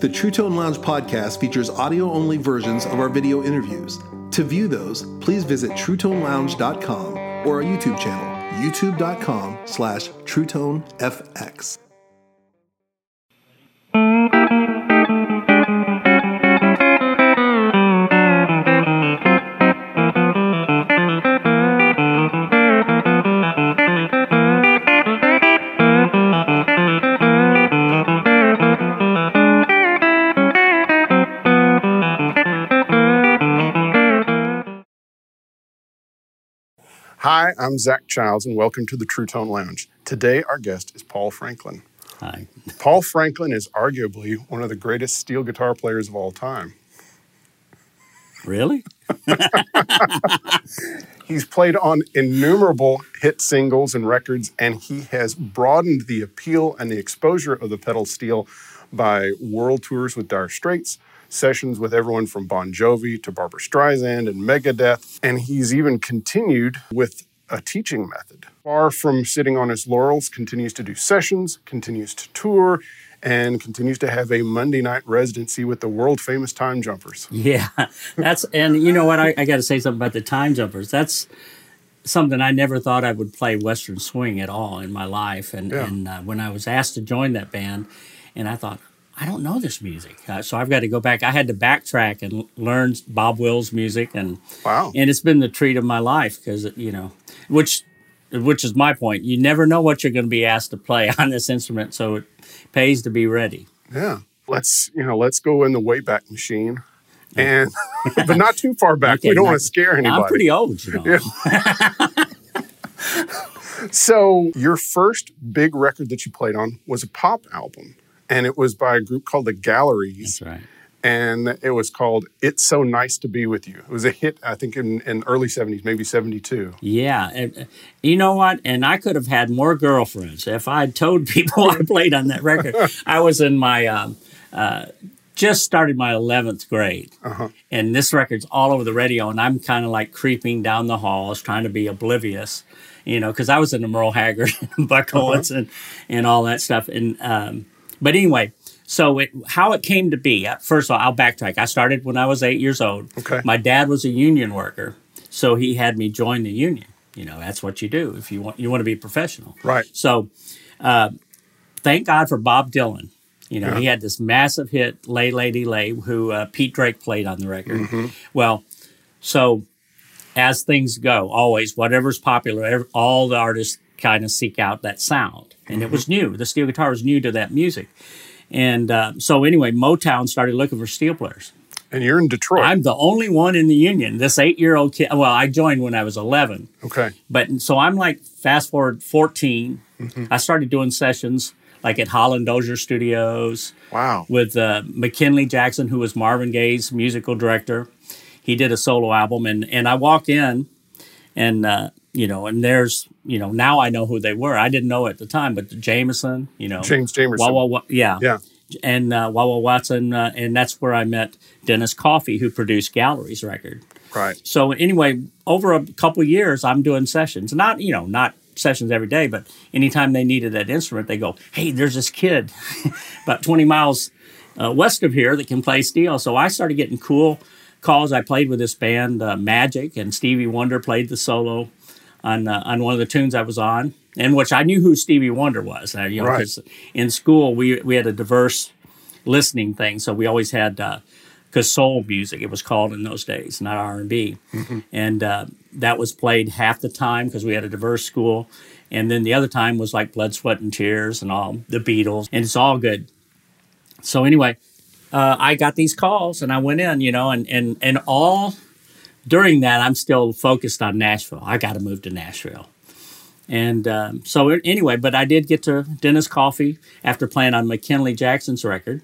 The True Tone Lounge podcast features audio only versions of our video interviews. To view those, please visit truetonelounge.com or our YouTube channel, youtube.com slash truetonefx. Hi, I'm Zach Childs, and welcome to the True Tone Lounge. Today, our guest is Paul Franklin. Hi. Paul Franklin is arguably one of the greatest steel guitar players of all time. Really? He's played on innumerable hit singles and records, and he has broadened the appeal and the exposure of the pedal steel by world tours with Dire Straits, sessions with everyone from Bon Jovi to Barbra Streisand and Megadeth, and he's even continued with a teaching method. Far from sitting on his laurels, continues to do sessions, continues to tour, and continues to have a Monday night residency with the world famous Time Jumpers. Yeah. That's and you know what? I, I got to say something about the time jumpers. That's something I never thought I would play Western swing at all in my life. And Yeah. and uh, when I was asked to join that band, and I thought. I don't know this music, uh, so I've got to go back. I had to backtrack and l- learn Bob Wills music, and Wow. and it's been the treat of my life because you know, which which is my point. You never know what you're going to be asked to play on this instrument, so it pays to be ready. Yeah. Let's, you know, let's go in the Wayback Machine. And but not too far back. Okay, we don't not- want to scare anybody. I'm pretty old, you know. So, your first big record that you played on was a pop album, and it was by a group called the Galleries, That's right. And it was called "It's So Nice to Be with You." It was a hit, I think, in, in early '70s, maybe '72. Yeah, and, uh, you know what? And I could have had more girlfriends if I'd told people I played on that record. I was in my um, uh, just started my eleventh grade, and this record's all over the radio, and I'm kind of like creeping down the halls, trying to be oblivious, you know, because I was into Merle Haggard, and Buck Owens, and and all that stuff. And um, but anyway. So it, how it came to be, uh, first of all, I'll backtrack. I started when I was eight years old. Okay. My dad was a union worker, so he had me join the union. You know, that's what you do if you want you want to be professional. Right. So, uh, thank God for Bob Dylan. You know, he had this massive hit, "Lay Lady Lay," who uh, Pete Drake played on the record. Well, so as things go, always whatever's popular, all the artists kind of seek out that sound, and it was new. The steel guitar was new to that music, and uh, so anyway, Motown started looking for steel players. And you're in Detroit. I'm the only one in the union. This eight year old kid. Well, I joined when I was 11. okay. But so I'm like fast forward 14. I started doing sessions like at Holland Dozier Studios Wow. with uh, McKinley Jackson, who was Marvin Gaye's musical director. He did a solo album, and and I walk in, and uh, you know, and there's you know now I know who they were. I didn't know at the time, but Jameson, you know, James Jamerson. Wah, wah, wah, yeah, Yeah. and uh, Wah Wah Watson, uh, and that's where I met Dennis Coffey, who produced Gallery's record. Right. So anyway, over a couple years, I'm doing sessions. Not you know not sessions every day, but anytime they needed that instrument, they go, "Hey, there's this kid about 20 miles uh, west of here that can play steel." So I started getting cool calls. I played with this band uh, Magic, and Stevie Wonder played the solo on uh, on one of the tunes I was on, and which I knew who Stevie Wonder was. Uh, you know, Right. in school we we had a diverse listening thing, so we always had. Uh, because soul music it was called in those days, not R and B, and uh, that was played half the time because we had a diverse school, and then the other time was like Blood, Sweat, and Tears and all the Beatles, and it's all good. So anyway, uh, I got these calls and I went in, you know, and and and all during that I'm still focused on Nashville. I got to move to Nashville. And um, so anyway, but I did get to Dennis Coffey after playing on McKinley Jackson's record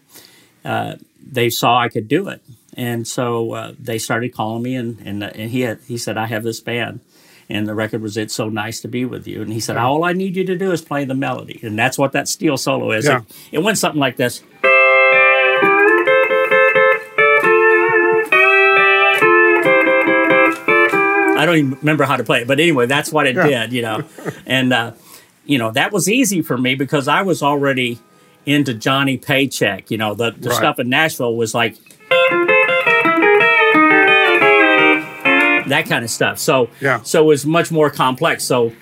uh, they saw I could do it, and so uh, they started calling me, and and, uh, and he had, he said I have this band, and the record was "It's So Nice to Be with You," and he said all I need you to do is play the melody, and that's what that steel solo is. Yeah. It, it went something like this. I don't even remember how to play it, but anyway, that's what it Yeah. did, you know, and uh, you know that was easy for me because I was already into Johnny Paycheck. You know, the, the Right. stuff in Nashville was like that kind of stuff. So Yeah. so it was much more complex. So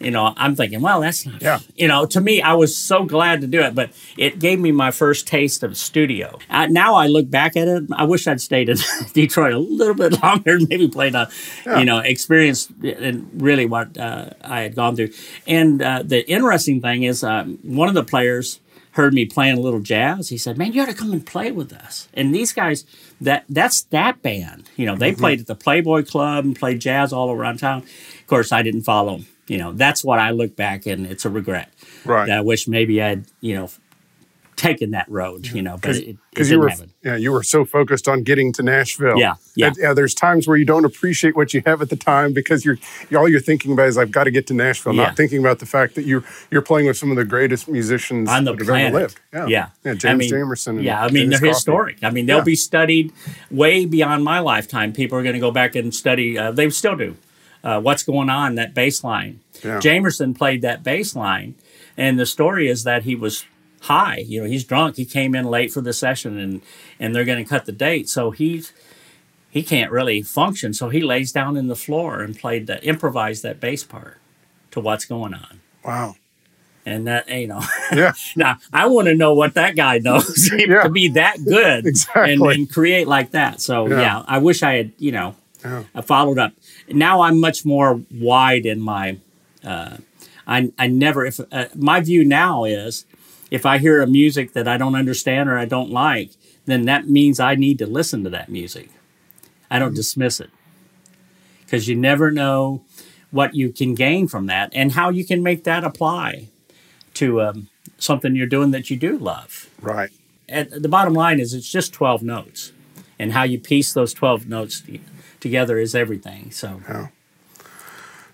you know, I'm thinking, well, that's not, Yeah. you know, to me, I was so glad to do it, but it gave me my first taste of studio. Uh, now I look back at it, I wish I'd stayed in Detroit a little bit longer, maybe played a, you know, experienced and really what uh, I had gone through. And uh, the interesting thing is, um, one of the players heard me playing a little jazz. He said, "Man, you ought to come and play with us." And these guys, that that's that band. You know, they played at the Playboy Club and played jazz all around town. Of course, I didn't follow 'em. You know, that's what I look back and it's a regret. Right. That I wish maybe I'd you know taken that road. You know, but because you were happen. yeah you were so focused on getting to Nashville. Yeah, yeah. Yeah. There's times where you don't appreciate what you have at the time because you're all you're thinking about is I've got to get to Nashville, Yeah. not thinking about the fact that you're you're playing with some of the greatest musicians on the that have planet. ever lived. Yeah, yeah, yeah. James I mean, Jamerson. Yeah, I mean they're Coffey. historic. I mean they'll be studied way beyond my lifetime. People are going to go back and study. Uh, they still do. Uh, what's going on that bass line? Yeah. Jamerson played that bass line, and the story is that he was high. You know, he's drunk. He came in late for the session, and and they're going to cut the date. So he's he can't really function. So he lays down in the floor and played that improvised that bass part to what's going on. Wow. And that you know. Yeah. Now, I want to know what that guy knows Yeah. to be that good Exactly. and, and create like that. So, Yeah. yeah. I wish I had, you know, Yeah. I followed up. Now I'm much more wide in my, uh, I, I never, if uh, my view now is if I hear a music that I don't understand or I don't like, then that means I need to listen to that music. I don't dismiss it because you never know what you can gain from that and how you can make that apply to um, something you're doing that you do love. Right. At, the bottom line is it's just 12 notes, and how you piece those 12 notes together is everything. So,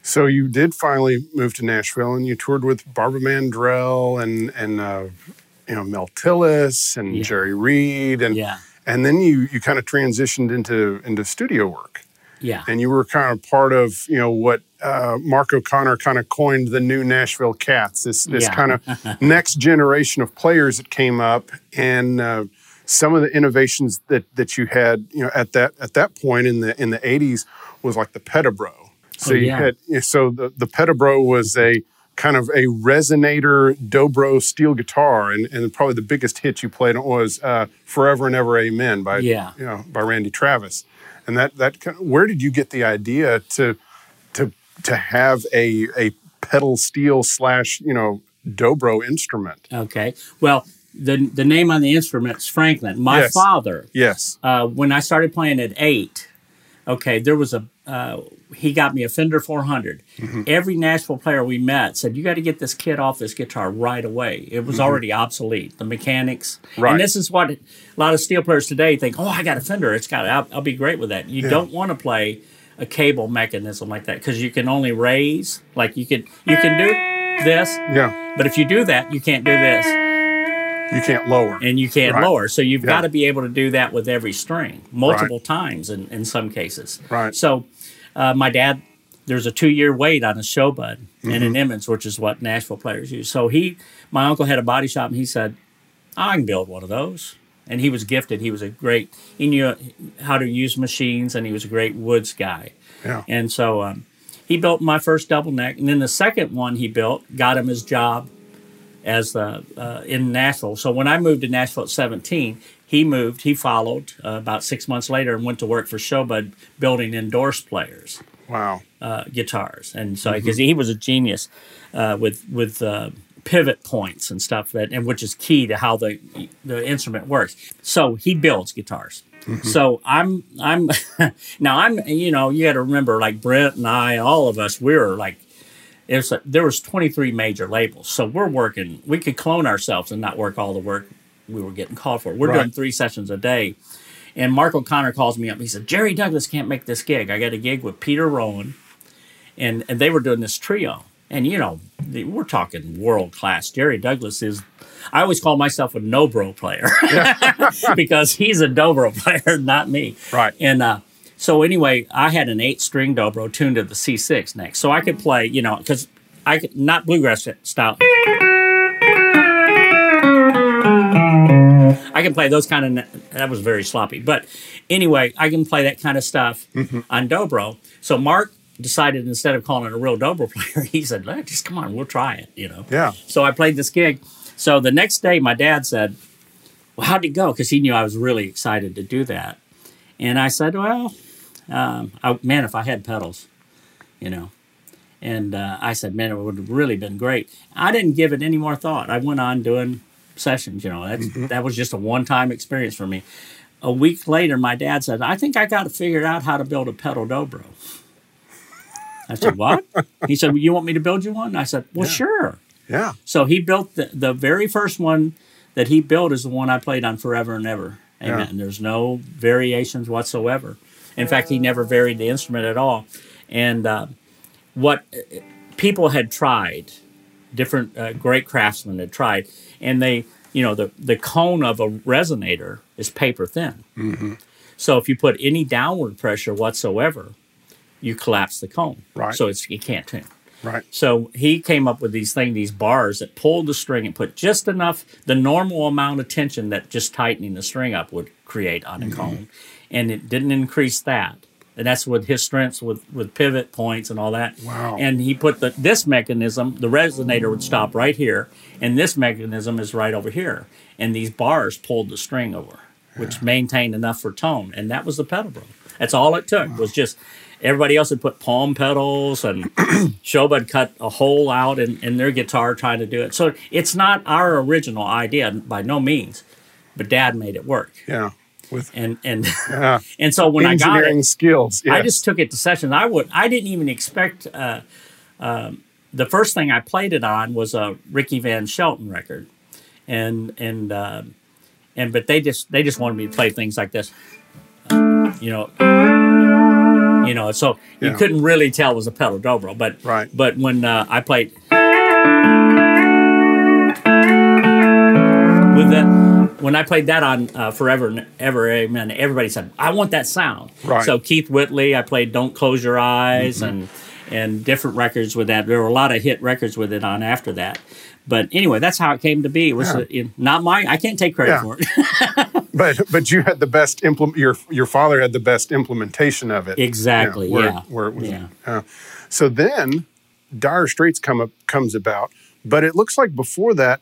So you did finally move to Nashville, and you toured with Barbara Mandrell and and uh, you know Mel Tillis and Yeah. Jerry Reed, and yeah, and then you you kind of transitioned into into studio work. yeah, and you were kind of part of you know what uh, Mark O'Connor kind of coined the new Nashville Cats. This this Yeah. kind of next generation of players that came up, and uh, some of the innovations that that you had you know at that at that point in the in the eighties was like the Pedabro. So Oh, you had so the the Pedabro was a kind of a resonator dobro steel guitar and, and probably the biggest hit you played was uh, forever and ever amen by Yeah. you know by randy travis and that that kind of, where did you get the idea to to to have a a pedal steel slash you know dobro instrument okay. Well, the the name on the instrument's Franklin. My Yes. father, yes uh, when I started playing at eight, okay, there was a uh, he got me a Fender 400. Mm-hmm. Every Nashville player we met said, "You got to get this kid off this guitar right away." It was already obsolete. The mechanics, Mm-hmm. Right. and this is what a lot of steel players today think. Oh, I got a Fender. It's got. I'll, I'll be great with that. You Yeah. don't want to play a cable mechanism like that because you can only raise. Like you could you can do this, yeah but if you do that, you can't do this you can't lower and you can't Right. lower. So you've Yeah. got to be able to do that with every string multiple times in, in some cases. Right. So uh, my dad, there's a two year wait on a Showbud and Mm-hmm. an Emmons, which is what Nashville players use. So he, my uncle had a body shop and he said, I can build one of those. And he was gifted. He was a great, he knew how to use machines and he was a great woods guy. yeah And so um, he built my first double neck, and then the second one he built got him his job as the uh, in Nashville. So when I moved to Nashville at 17, he moved. He followed uh, about six months later and went to work for Showbud building endorsed players wow uh, guitars, and so because he was a genius uh, with with uh, pivot points and stuff that, and which is key to how the the instrument works. So he builds guitars. So I'm I'm now I'm you know you got to remember like Brent and I all of us we were like a, there was 23 major labels so we're working we could clone ourselves and not work all the work we were getting called for we're Right. doing three sessions a day and Mark O'Connor calls me up. He said, Jerry Douglas can't make this gig. I got a gig with Peter Rowan, and, and they were doing this trio. And, you know, the- we're talking world class. Jerry Douglas is, I always call myself a Dobro player because he's a Dobro player, not me. Right. And uh, so, anyway, I had an eight string Dobro tuned to the C6 next. So I could play, you know, because I could, not bluegrass style. I can play those kind of. That was very sloppy, but anyway, I can play that kind of stuff Mm-hmm. on dobro. So Mark decided instead of calling it a real dobro player, he said, "Let just come on, we'll try it." You know. Yeah. So I played this gig. So the next day, my dad said, "Well, how'd it go?" Because he knew I was really excited to do that, and I said, "Well, um, I, man, if I had pedals, you know." And uh, I said, man, it would have really been great. I didn't give it any more thought. I went on doing sessions. You know, that's, that was just a one-time experience for me. A week later, my dad said, I think I got to figure out how to build a pedal dobro. I said, what? he said, well, you want me to build you one? I said, well, sure. Yeah. So he built the, the very first one that he built is the one I played on Forever and Ever. Amen. Yeah. And there's no variations whatsoever. In fact, he never varied the instrument at all. And uh, what people had tried, different uh, great craftsmen had tried, and they, you know, the, the cone of a resonator is paper thin. So if you put any downward pressure whatsoever, you collapse the cone. Right. So it's, you can't tune. Right. So he came up with these thing, these bars that pulled the string and put just enough, the normal amount of tension that just tightening the string up would create on a Mm-hmm. cone, and it didn't increase that. And that's with his strengths with with pivot points and all that. Wow. And he put the this mechanism, the resonator would stop right here, and this mechanism is right over here, and these bars pulled the string over, which maintained enough for tone, and that was the Pedabro. That's all it took was just. Everybody else had put palm pedals, and Showbud had cut a hole out in, in their guitar trying to do it. So it's not our original idea by no means, but Dad made it work. Yeah. With And and yeah. and so when I got it, skills. I just took it to sessions. I would. I didn't even expect. Uh, um, the first thing I played it on was a Ricky Van Shelton record, and and uh, and but they just they just wanted me to play things like this, you know. You know, so you couldn't really tell it was a pedal dobro, but Right. But when uh, I played with that, when I played that on uh, Forever and Ever, Amen, everybody said, "I want that sound." Right. Mm-hmm. So Keith Whitley, I played "Don't Close Your Eyes" and and different records with that. There were a lot of hit records with it on after that. But anyway, that's how it came to be. It was Yeah. uh, you not my. I can't take credit Yeah. for it. but but you had the best implement. Your your father had the best implementation of it. Exactly, where, yeah. Where it was. Yeah. uh, so then, Dire Straits come up comes about, but it looks like before that.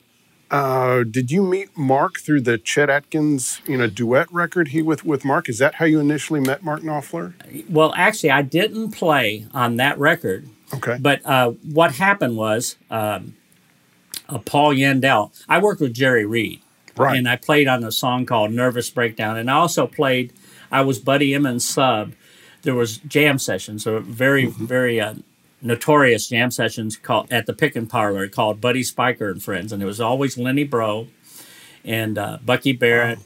Uh, did you meet Mark through the Chet Atkins, you know, duet record he with with Mark? Is that how you initially met Mark Knopfler? well, actually, I didn't play on that record. Okay. But uh, what happened was um, uh, Paul Yandell. I worked with Jerry Reed, Right. And I played on a song called "Nervous Breakdown," and I also played. I was Buddy Emmons' sub. There was jam sessions, or very very uh, notorious jam sessions called at the Pickin' Parlor called Buddy Spicher and Friends, and it was always Lenny Breau and uh, Bucky Barrett.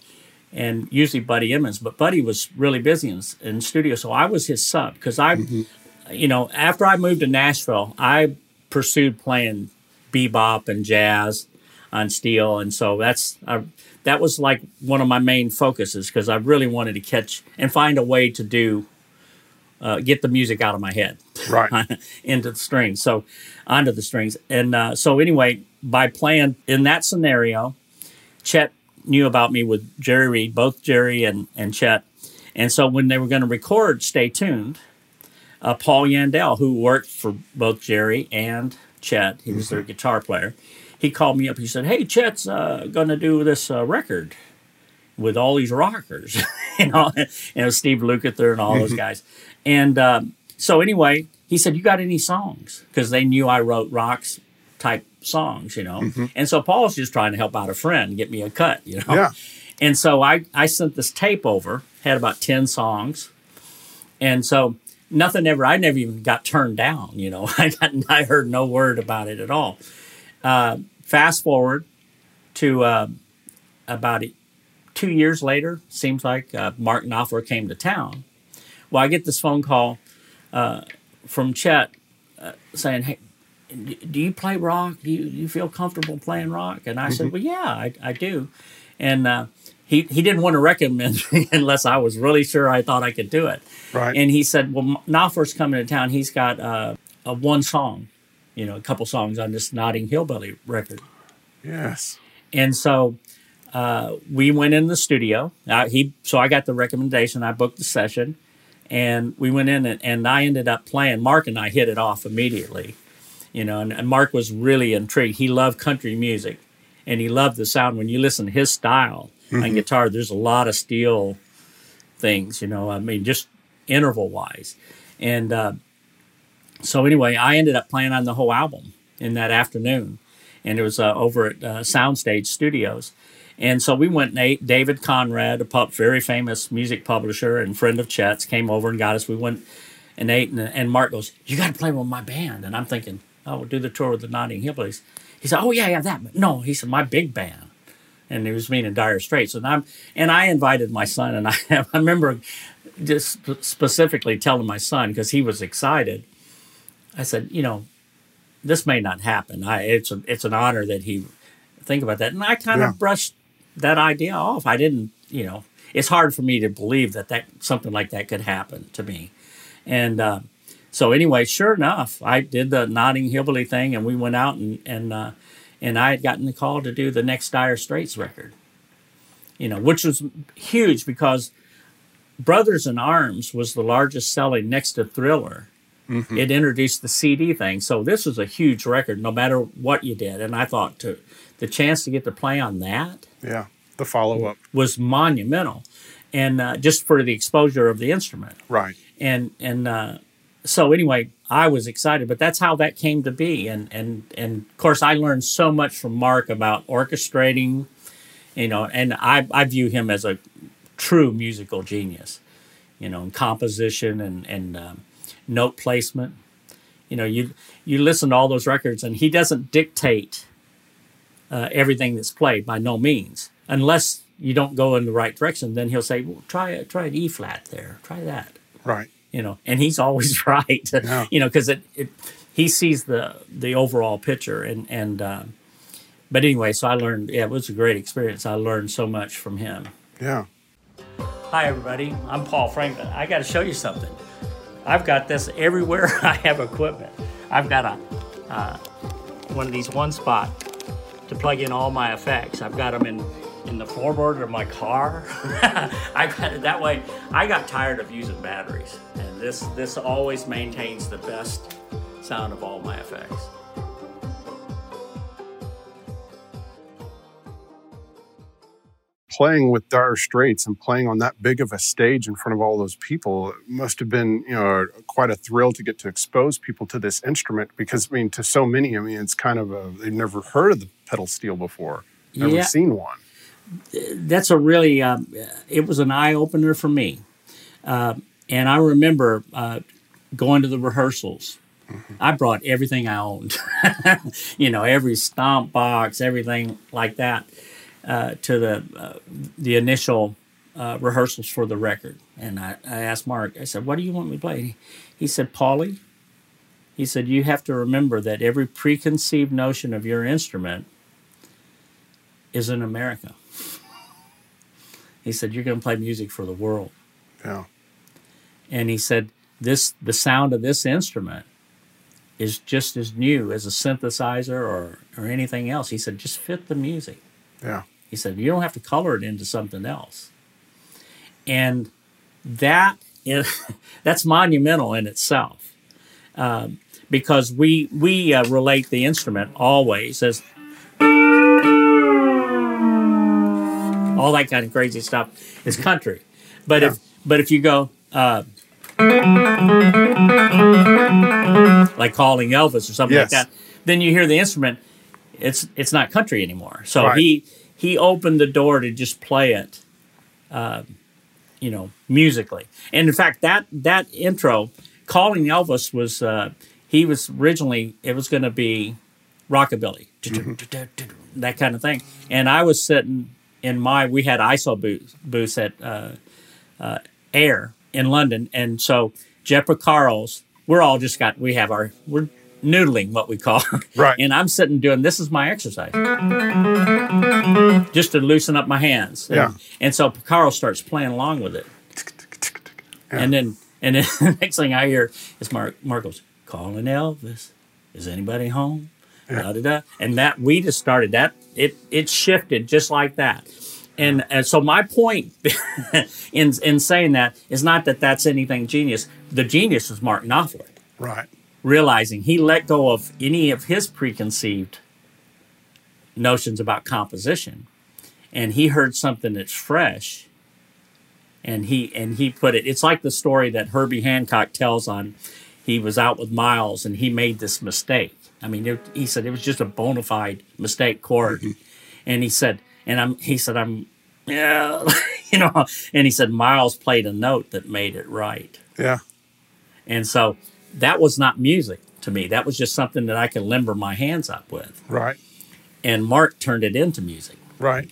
And usually Buddy Emmons, but Buddy was really busy in, in studio, so I was his sub because I, you know, after I moved to Nashville, I pursued playing bebop and jazz on steel, and so that's I, that was like one of my main focuses because I really wanted to catch and find a way to do uh, get the music out of my head. Right. into the strings, so onto the strings, and uh, so anyway, by playing in that scenario, Chet knew about me with Jerry Reed, both Jerry and and Chet, and so when they were going to record "Stay Tuned," uh, Paul Yandell, who worked for both Jerry and Chet, he was their guitar player. He called me up. He said, "Hey, Chet's uh, going to do this uh, record with all these rockers, you know, and was Steve Lukather and all those guys." And um, so anyway, he said, "You got any songs?" Because they knew I wrote rocks type songs, you know. And so Paul's just trying to help out a friend, get me a cut, you know. Yeah. And so I, I sent this tape over, had about 10 songs. And so nothing ever, I never even got turned down, you know. I got, I heard no word about it at all. Uh, fast forward to uh, about two years later, seems like uh, Mark Knopfler came to town. Well, I get this phone call uh, from Chet uh, saying, "Hey, do you play rock? Do you, you feel comfortable playing rock?" And I said, "Well, yeah, I, I do." And uh, he he didn't want to recommend me unless I was really sure I thought I could do it. Right. And he said, "Well, Knopfler's coming to town. He's got uh, a one song, you know, a couple songs on this Notting Hillbilly record." yes. And so uh, we went in the studio. Uh, he so I got the recommendation. I booked the session, and we went in and, and I ended up playing. Mark and I hit it off immediately, you know. And, and Mark was really intrigued. He loved country music, and he loved the sound. When you listen to his style on guitar, there's a lot of steel things, you know. I mean, just interval wise, and uh, so anyway, I ended up playing on the whole album in that afternoon, and it was uh, over at uh, Soundstage Studios. And so we went. Nate, David Conrad, a pub, very famous music publisher and friend of Chet's, came over and got us. We went, and Nate and, and Mark goes, "You got to play with my band." And I'm thinking, "Oh, we'll do the tour with the Notting Hillbillies." He said, "Oh yeah, yeah, that." But no, he said, "My big band." And he was meaning Dire Straits, and I'm and I invited my son, and I I remember just specifically telling my son because he was excited. I said, you know, this may not happen. I it's a, it's an honor that he think about that, and I kind Yeah. of brushed that idea off. I didn't, you know, it's hard for me to believe that that something like that could happen to me, and uh, so anyway, sure enough, I did the Notting Hillbilly thing, and we went out and and uh, and I had gotten the call to do the next Dire Straits record, you know, which was huge because Brothers in Arms was the largest selling next to Thriller. It introduced the CD thing, so this was a huge record, no matter what you did. And I thought to the chance to get to play on that Yeah. The follow up. was monumental, and uh, just for the exposure of the instrument Right. and and uh, so anyway, I was excited, but that's how that came to be, and and and of course, I learned so much from Mark about orchestrating, you know, and I I view him as a true musical genius, you know, in composition and and um, note placement. You know, you you listen to all those records, and he doesn't dictate uh, everything that's played by no means, unless you don't go in the right direction. Then he'll say, well, "Try try an E flat there, try that." Right. You know, and he's always right, Yeah. you know, because it, it he sees the the overall picture and and um, but anyway, so I learned. Yeah, it was a great experience. I learned so much from him. Yeah. Hi, everybody. I'm Paul Franklin. I got to show you something. I've got this everywhere I have equipment. I've got a uh, one of these one spot to plug in all my effects. I've got them in in the floorboard of my car. I got it that way. I got tired of using batteries, and this this always maintains the best sound of all my effects. Playing with Dire Straits and playing on that big of a stage in front of all those people must have been, you know, quite a thrill to get to expose people to this instrument because, I mean, to so many, I mean, it's kind of a, they've never heard of the pedal steel before, never Yeah. seen one. That's a really um, it was an eye opener for me. Uh, and i remember uh, going to the rehearsals. I brought everything i owned you know every stomp box everything like that uh, to the uh, the initial uh, rehearsals for the record. And I, I asked mark i said what do you want me to play? He, he said paulie. He said you have to remember that every preconceived notion of your instrument is in america he said, You're going to play music for the world. Yeah. And he said, this The sound of this instrument is just as new as a synthesizer or, or anything else. He said, Just fit the music. Yeah. He said, You don't have to color it into something else. And that is, that's monumental in itself. Um, because we we uh, relate the instrument always as all that kind of crazy stuff is country. But if but if you go uh, like calling Elvis or something Yes. like that, then you hear the instrument. It's it's not country anymore. So Right. he he opened the door to just play it, uh, you know, musically. And in fact, that that intro, calling Elvis was uh, he was originally it was going to be rockabilly, that kind of thing. And I was sitting in my we had ISO booths, booths at uh, uh, Air in London, and so Jeff Carl's. We're all just got we have our we're noodling what we call Right. and I'm sitting doing this is my exercise just to loosen up my hands. And, Yeah. and so Carl starts playing along with it. And then and then the next thing I hear is Mark Mark goes, calling Elvis. Is anybody home? Da da da, and that we just started that. It it shifted just like that. And, and uh, so my point in in saying that is not that that's anything genius. The genius was Mark Knopfler Right. realizing he let go of any of his preconceived notions about composition and he heard something that's fresh and he and he put it it's like the story that herbie hancock tells on he was out with miles and he made this mistake i mean it, he said it was just a bona fide mistake chord and he said and i'm he said i'm yeah you know and he said miles played a note that made it right Yeah. and so that was not music to me. That was just something that I could limber my hands up with. Right. And Mark turned it into music. Right.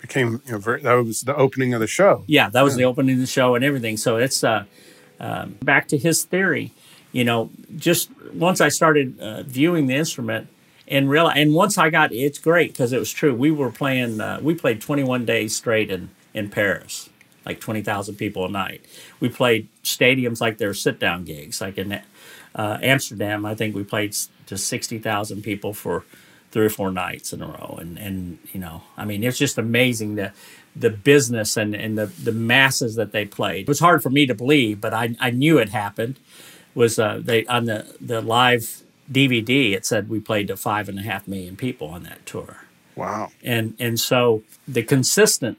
Became you know very that was the opening of the show. Yeah, that was the opening of the show and everything. So it's uh, um, back to his theory. You know, just once I started uh, viewing the instrument and real, and once I got, it's great because it was true. We were playing, uh, we played 21 days straight in in Paris, like 20,000 people a night. We played stadiums like they're sit down gigs, like in uh, Amsterdam. I think we played to 60,000 people for three or four nights in a row. And, and you know, I mean, it's just amazing the, the business and, and the, the masses that they played. It was hard for me to believe, but I, I knew it happened. Was uh, they on the, the live DVD? It said we played to five and a half million people on that tour Wow. and and so the consistent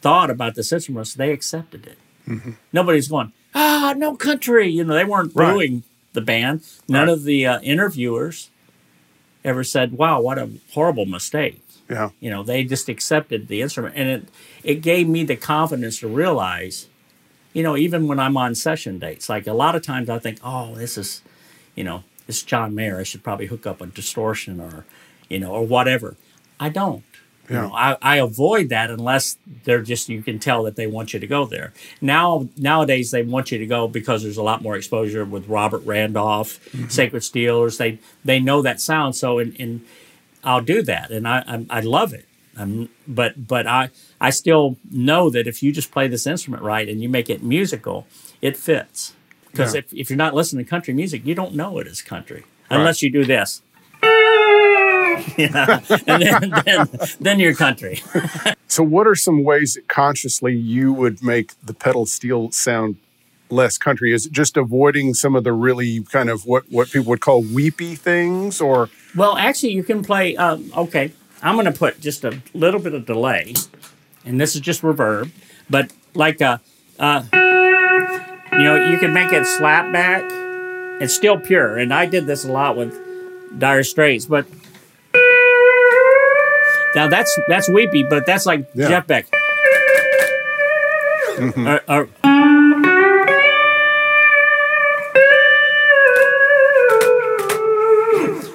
thought about this instrument was they accepted it. Nobody's going ah no country, you know they weren't Right. booing the band. None Right. of the uh, interviewers ever said wow what a horrible mistake. Yeah. You know they just accepted the instrument, and it it gave me the confidence to realize, you know even when I'm on session dates, like a lot of times I think oh this is, you know this is John Mayer I should probably hook up a distortion or, you know or whatever. I don't. You know, I, I avoid that unless they're just you can tell that they want you to go there. Now nowadays they want you to go because there's a lot more exposure with Robert Randolph, mm-hmm. Sacred Steelers. They they know that sound, so and, and I'll do that, and I I, I love it. Um, but but I I still know that if you just play this instrument right and you make it musical, it fits. Because Yeah. if, if you're not listening to country music, you don't know it is country Right. unless you do this. yeah, and then, then then you're country. So what are some ways that consciously you would make the pedal steel sound less country? Is it just avoiding some of the really kind of what, what people would call weepy things or Well, actually, you can play. Um, okay, I'm going to put just a little bit of delay, and this is just reverb, but like a, uh, you know, you can make it slap back. It's still pure, and I did this a lot with Dire Straits, but now that's that's weepy, but that's like Yeah. Jeff Beck. Or- or-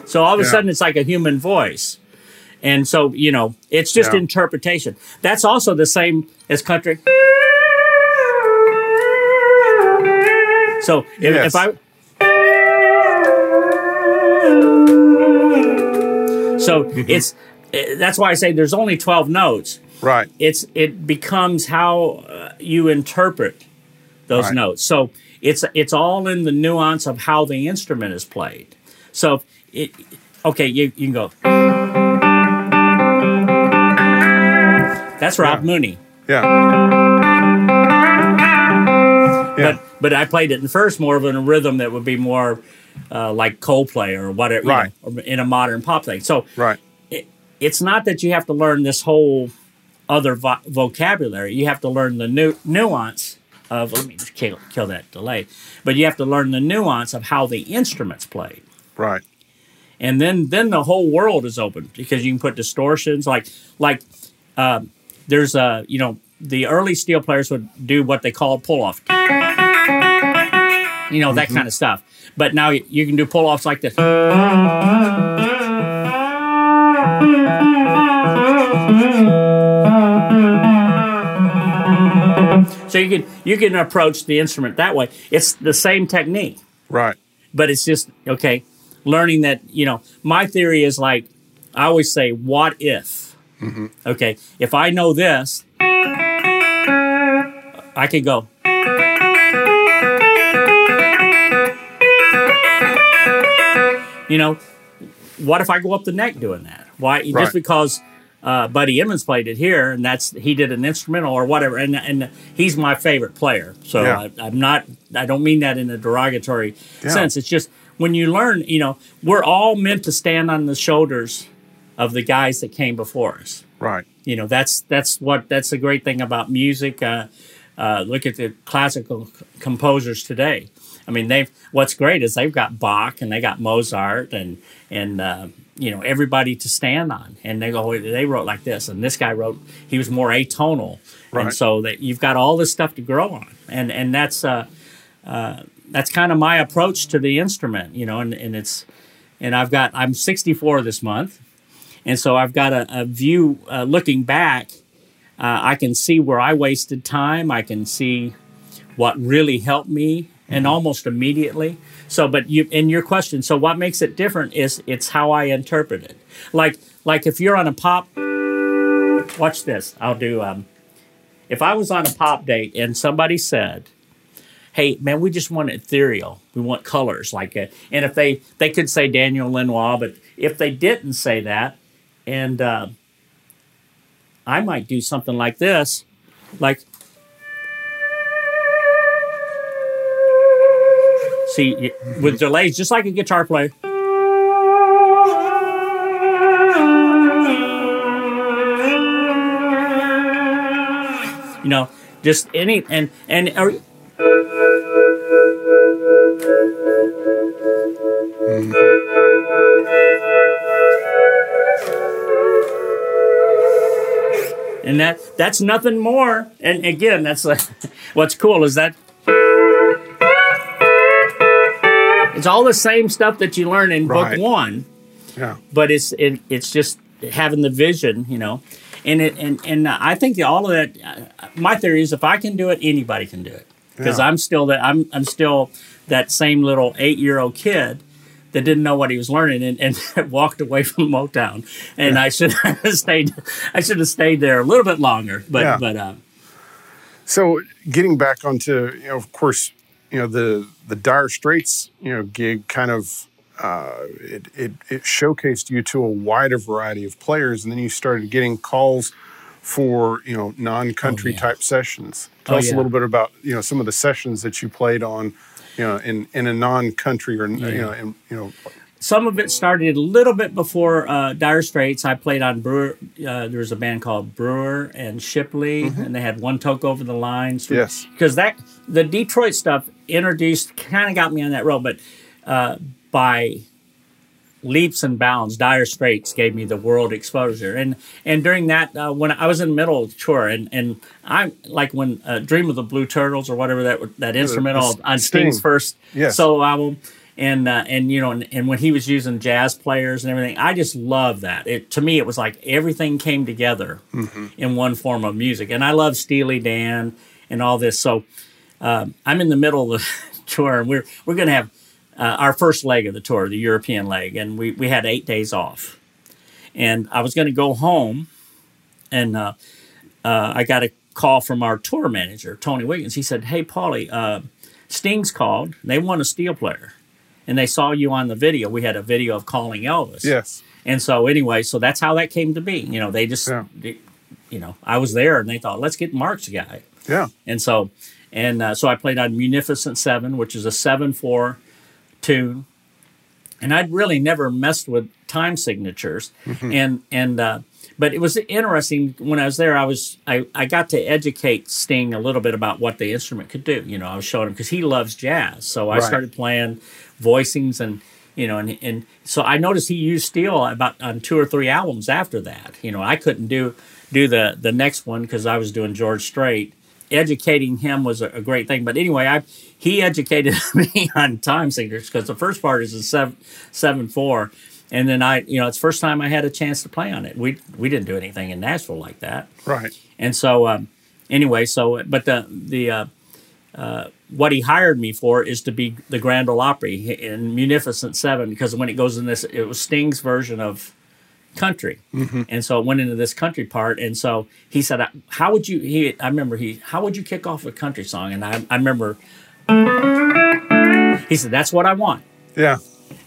So all of a Yeah. sudden, it's like a human voice. And so, you know, it's just Yeah. interpretation. That's also the same as country. So if, Yes. if I. So it's eh, that's why I say there's only 12 notes. right? It's it becomes how uh, you interpret those Right. notes. So it's it's all in the nuance of how the instrument is played. So it okay, you, you can go. That's Rob Yeah. Mooney. Yeah. Yeah. But but I played it in first more of in a rhythm that would be more uh, like Coldplay or whatever, you Right. know, in a modern pop thing. So right. it, it's not that you have to learn this whole other vo- vocabulary. You have to learn the nu- nuance of. Let me just kill, kill that delay. But you have to learn the nuance of how the instruments played, Right. and then then the whole world is open because you can put distortions like like um, there's a you know the early steel players would do what they called pull off. You know that mm-hmm. kind of stuff. But now you, you can do pull offs like this. So you can you can approach the instrument that way. It's the same technique, Right. but it's just okay. Learning that you know, my theory is like I always say, what if? Okay, if I know this, I could go. You know, what if I go up the neck doing that? Why Right. just because uh, Buddy Emmons played it here and that's he did an instrumental or whatever, and and he's my favorite player. So Yeah. I, I'm not. I don't mean that in a derogatory Yeah. sense. It's just when you learn, you know, we're all meant to stand on the shoulders of the guys that came before us. Right. you know that's that's what that's the great thing about music uh, uh, look at the classical c- composers today. I mean they've what's great is they've got bach and they got mozart and and uh, you know everybody to stand on. And they go they wrote like this and this guy wrote he was more atonal. Right. and so that you've got all this stuff to grow on. And and that's uh, uh, that's kind of my approach to the instrument you know and, and it's and i've got i'm 64 this month and so I've got a, a view uh, looking back. Uh, I can see where I wasted time. I can see what really helped me, and almost immediately. So, but you in your question, so what makes it different is it's how I interpret it. Like, like if you're on a pop, watch this. I'll do. Um, if I was on a pop date and somebody said, hey man we just want ethereal we want colors like uh, and if they they could say Daniel Lanois but if they didn't say that and uh, i might do something like this like see with delays just like a guitar player. You know just any and and and that that's nothing more and again that's like what's cool is that it's all the same stuff that you learn in Right. book one Yeah. but it's it, it's just having the vision, you know. And it and and I think all of that. uh, My theory is if I can do it, anybody can do it. Because Yeah. I'm still that I'm I'm still that same little eight year old kid that didn't know what he was learning and, and walked away from Motown. And I should have stayed. I should have stayed there a little bit longer. But Yeah. but uh, So getting back onto, you know, of course, you know, the the Dire Straits, you know, gig kind of uh, it, it it showcased you to a wider variety of players, and then you started getting calls for you know non-country Oh, yeah. type sessions. Tell Oh, us yeah. a little bit about you know some of the sessions that you played on, you know, in in a non-country or you know, in, you know, some of it started a little bit before uh, Dire Straits. I played on Brewer. Uh, there was a band called Brewer and Shipley, and they had one toke over the lines. Mm-hmm. Yes. because that the Detroit stuff introduced kind of got me on that road, but uh, by leaps and bounds, Dire Straits gave me the world exposure, and and during that uh, when I was in the middle of the tour, and and I'm like when uh, Dream of the Blue Turtles or whatever that that instrumental the on Sting. Sting's first Yes. solo album, and uh, and you know, and, and when he was using jazz players and everything, I just love that. It to me, it was like everything came together in one form of music, and I love Steely Dan and all this. So um, I'm in the middle of the tour, and we're we're gonna have uh, our first leg of the tour, the European leg, and we, we had eight days off. And I was going to go home, and uh, uh, I got a call from our tour manager, Tony Wiggins. He said, Hey, Paulie, uh, Sting's called. They want a steel player. And they saw you on the video. We had a video of calling Elvis. Yes. And so, anyway, so that's how that came to be. You know, they just, yeah. they, you know, I was there and they thought, let's get Mark's guy. Yeah. And so, and uh, so I played on Munificent Seven, which is a 7 4 Tune, and I'd really never messed with time signatures, mm-hmm. and and uh, but it was interesting when I was there. I was I, I got to educate Sting a little bit about what the instrument could do. You know, I was showing him because he loves jazz, so I right. started playing voicings and you know and and so I noticed he used steel about on two or three albums after that. You know, I couldn't do do the the next one because I was doing George Strait, Educating him was a, a great thing, but anyway, I he educated me on time signatures because the first part is a seven seven four, and then I you know it's the first time I had a chance to play on it. We we didn't do anything in Nashville like that, right, and so um, anyway, so but the the uh, uh, what he hired me for is to be the Grand Ole Opry in Munificent Seven because when it goes in this, it was Sting's version of country, and so it went into this country part. And so he said, "How would you?" He I remember he, "How would you kick off a country song?" And I I remember he said, "That's what I want." yeah,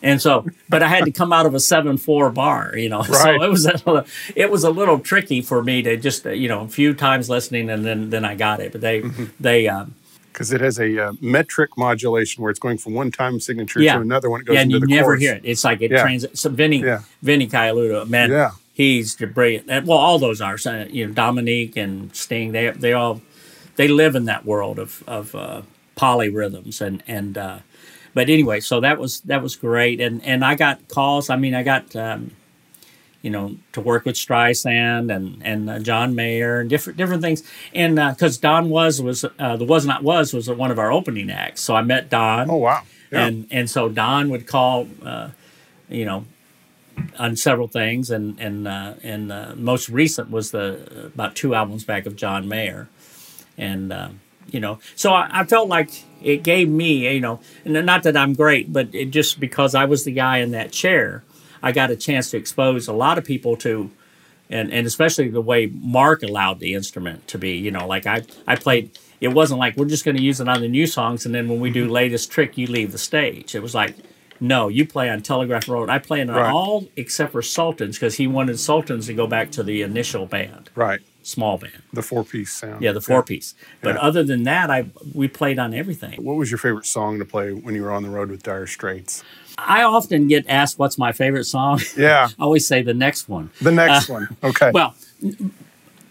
And so, but I had to come out of a seven four bar, you know. Right. So it was a, it was a little tricky for me to just you know a few times listening and then then I got it. But they Mm-hmm. they um, Because it has a uh, metric modulation where it's going from one time signature yeah to another when it goes yeah, and you never chorus. hear it. It's like it Yeah. trans. So Vinnie Yeah. Vinnie Colaiuta, man, Yeah. he's brilliant. And, well, all those are so, you know Dominique and Sting. They they all they live in that world of of uh, polyrhythms and and. Uh, but anyway, so that was that was great, and and I got calls. I mean, I got um, you know to work with Streisand and and uh, John Mayer and different different things, and because Don was was uh, the was not was was one of our opening acts, so I met Don. Oh wow! Yeah. And and so Don would call, uh, you know, on several things, and and uh, and uh, most recent was the about two albums back of John Mayer, and uh, you know, so I, I felt like it gave me, you know, and not that I'm great, but it just because I was the guy in that chair, I got a chance to expose a lot of people to. And, and especially the way Mark allowed the instrument to be, you know, like I, I played, it wasn't like we're just going to use it on the new songs and then when we do mm-hmm. latest trick, you leave the stage. It was like, no, you play on Telegraph Road. I play on Right. all except for Sultans because he wanted Sultans to go back to the initial band, right. Small band. The four piece sound. Yeah, the four piece. But Yeah. other than that, I we played on everything. What was your favorite song to play when you were on the road with Dire Straits? I often get asked what's my favorite song. Yeah, I always say the next one. the next one. Okay. Uh, Well,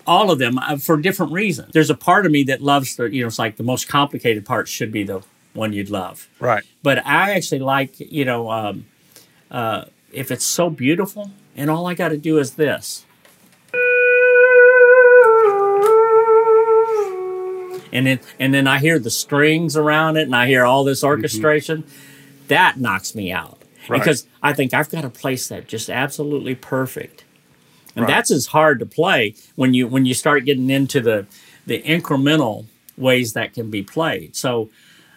all of them uh, for different reasons. There's a part of me that loves the, you know, it's like the most complicated part should be the one you'd love. right. But I actually like, you know, um, uh, if it's so beautiful and all I got to do is this. And then, and then I hear the strings around it and I hear all this orchestration. That knocks me out. Right. Because I think I've got to place that just absolutely perfect. And Right. that's as hard to play when you when you start getting into the the incremental ways that can be played. So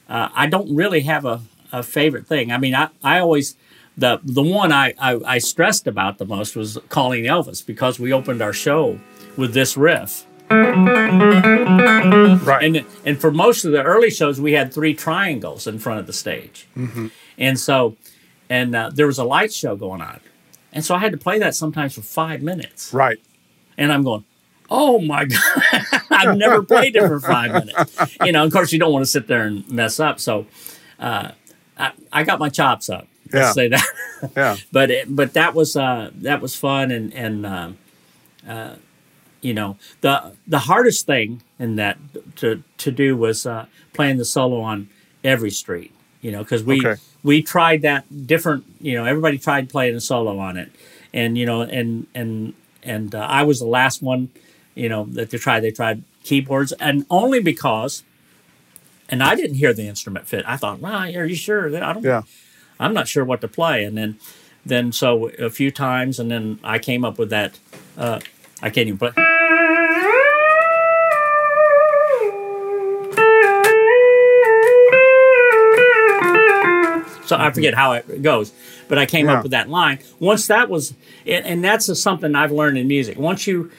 uh, I don't really have a, a favorite thing. I mean, I, I always the the one I, I I stressed about the most was calling Elvis because we opened our show with this riff. Right. And and for most of the early shows, we had three triangles in front of the stage, and so and uh, there was a light show going on, and so I had to play that sometimes for five minutes, right. and I'm going. Oh my God! I've never played it for five minutes. You know, of course, you don't want to sit there and mess up. So, uh, I, I got my chops up. Let's Yeah. say that. Yeah. but it, but that was uh, that was fun and and um, uh, you know the the hardest thing in that to to do was uh, playing the solo on every street you know because we Okay. we tried that different you know everybody tried playing a solo on it and you know and and and uh, I was the last one you know that they tried they tried keyboards and only because and I didn't hear the instrument fit I thought wow are you sure I don't Yeah. I'm not sure what to play. And then, then so a few times, and then I came up with that. Uh, I can't even play. So I forget how it goes, but I came Yeah. up with that line. Once that was, and, and that's something I've learned in music. Once you,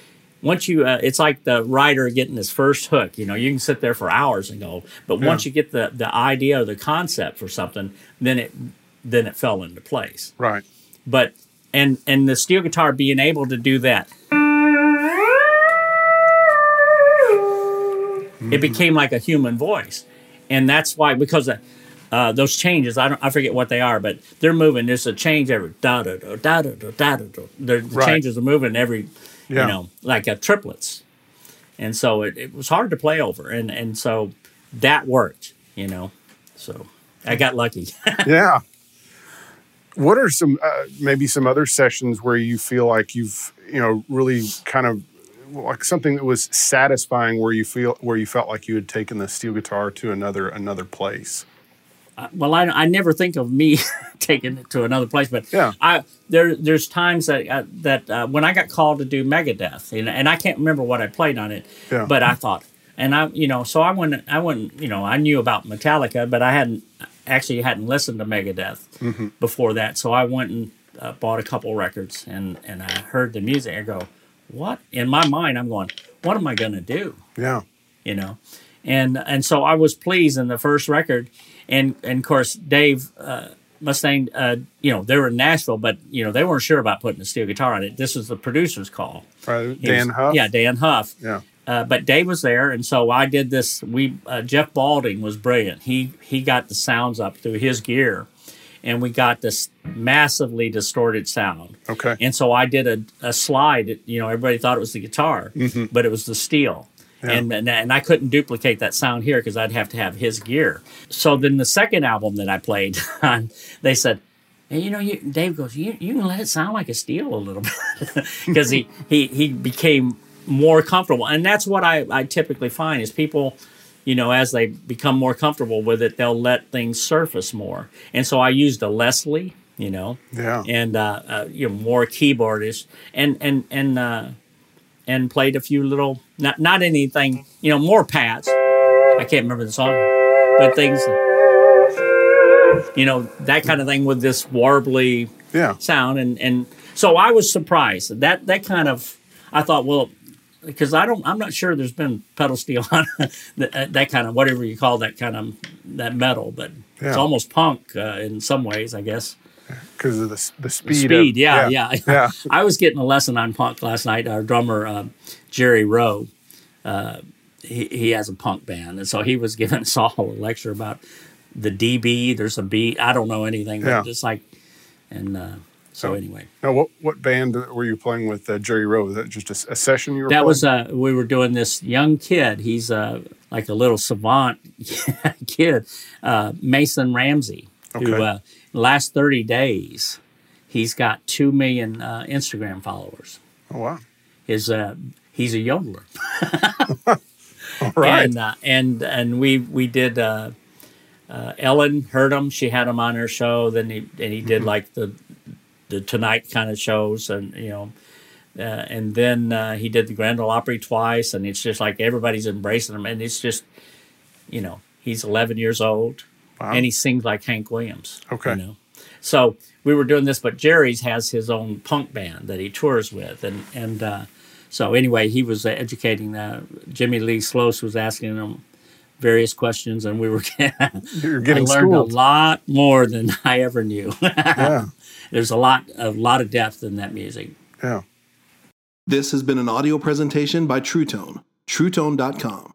once you, uh, it's like the writer getting his first hook. You know, you can sit there for hours and go, but once you get the the idea or the concept for something, then it then it fell into place. Right. But and and the steel guitar being able to do that, Mm-hmm. It became like a human voice, and that's why because uh, those changes I don't I forget what they are, but they're moving. There's a change every da da da da da da da. The right. changes are moving every, yeah. you know, like a triplets, and so it, it was hard to play over, and and so that worked, you know, so I got lucky. yeah. What are some uh, maybe some other sessions where you feel like you've you know really kind of like something that was satisfying where you feel where you felt like you had taken the steel guitar to another another place? well, I, I never think of me taking it to another place, but Yeah. I there there's times that uh, that uh, when I got called to do Megadeth, and, and I can't remember what I played on it, Yeah. but I thought, and I you know, so I went I went you know I knew about Metallica, but I hadn't actually hadn't listened to Megadeth Mm-hmm. before that, so I went and uh, bought a couple records, and and I heard the music. I go, what? In my mind, I'm going, what am I going to do? Yeah. you know and and so i was pleased in the first record and and of course dave uh, Mustaine, uh, you know, they were in Nashville, but you know they weren't sure about putting a steel guitar on it. This was the producer's call. Right, Dan was- Huff. Yeah, Dann Huff. Yeah. Uh, but Dave was there, and so I did this. We uh, Jeff Balding was brilliant. He he got the sounds up through his gear, and we got this massively distorted sound. Okay. And so I did a, a slide. You know, everybody thought it was the guitar, mm-hmm. but it was the steel. And, and and I couldn't duplicate that sound here because I'd have to have his gear. So then the second album that I played on, they said, "Hey, you know, you, Dave goes, you, you can let it sound like a steel a little bit because he, he he became more comfortable, and that's what I, I typically find is people, you know, as they become more comfortable with it, they'll let things surface more. And so I used a Leslie, you know, Yeah. and uh, uh, you know more keyboardish, and and and uh, and played a few little not not anything, you know, more pats. I can't remember the song, but things, you know, that kind of thing with this warbly Yeah. sound and and so I was surprised that that kind of I thought well because I don't I'm not sure there's been pedal steel on that, that kind of whatever you call that kind of that metal but Yeah. it's almost punk uh, in some ways I guess Because of the, the speed. speed of- yeah yeah, Yeah. I was getting a lesson on punk last night our drummer uh, Jerry Roe uh, he, he has a punk band and so he was giving us all a lecture about the DB there's a B. I don't know anything but Yeah. just like and uh, so Oh. anyway Now, what what band were you playing with uh, Jerry Roe? Was that just a session you were That playing? was uh, we were doing this young kid. He's uh, like a little savant kid, uh, Mason Ramsey, who uh, last thirty days he's got two million uh, Instagram followers. Oh, wow. His uh, he's a yodeler, All right. and uh, and and we we did. Uh, uh, Ellen heard him. She had him on her show. Then he and he did Mm-hmm. like the the Tonight kind of shows, and you know, uh, and then uh, he did the Grand Ole Opry twice, and it's just like everybody's embracing him, and it's just, you know, he's 11 years old, Wow. and he sings like Hank Williams. Okay. You know, so we were doing this, but Jerry's has his own punk band that he tours with, and and uh, so anyway, he was educating. Uh, Jimmy Lee Sloas was asking him various questions, and we were You're I getting learned schooled. a lot more than I ever knew. Yeah. There's a lot, a lot of depth in that music. Yeah. This has been an audio presentation by True Tone, truetone.com.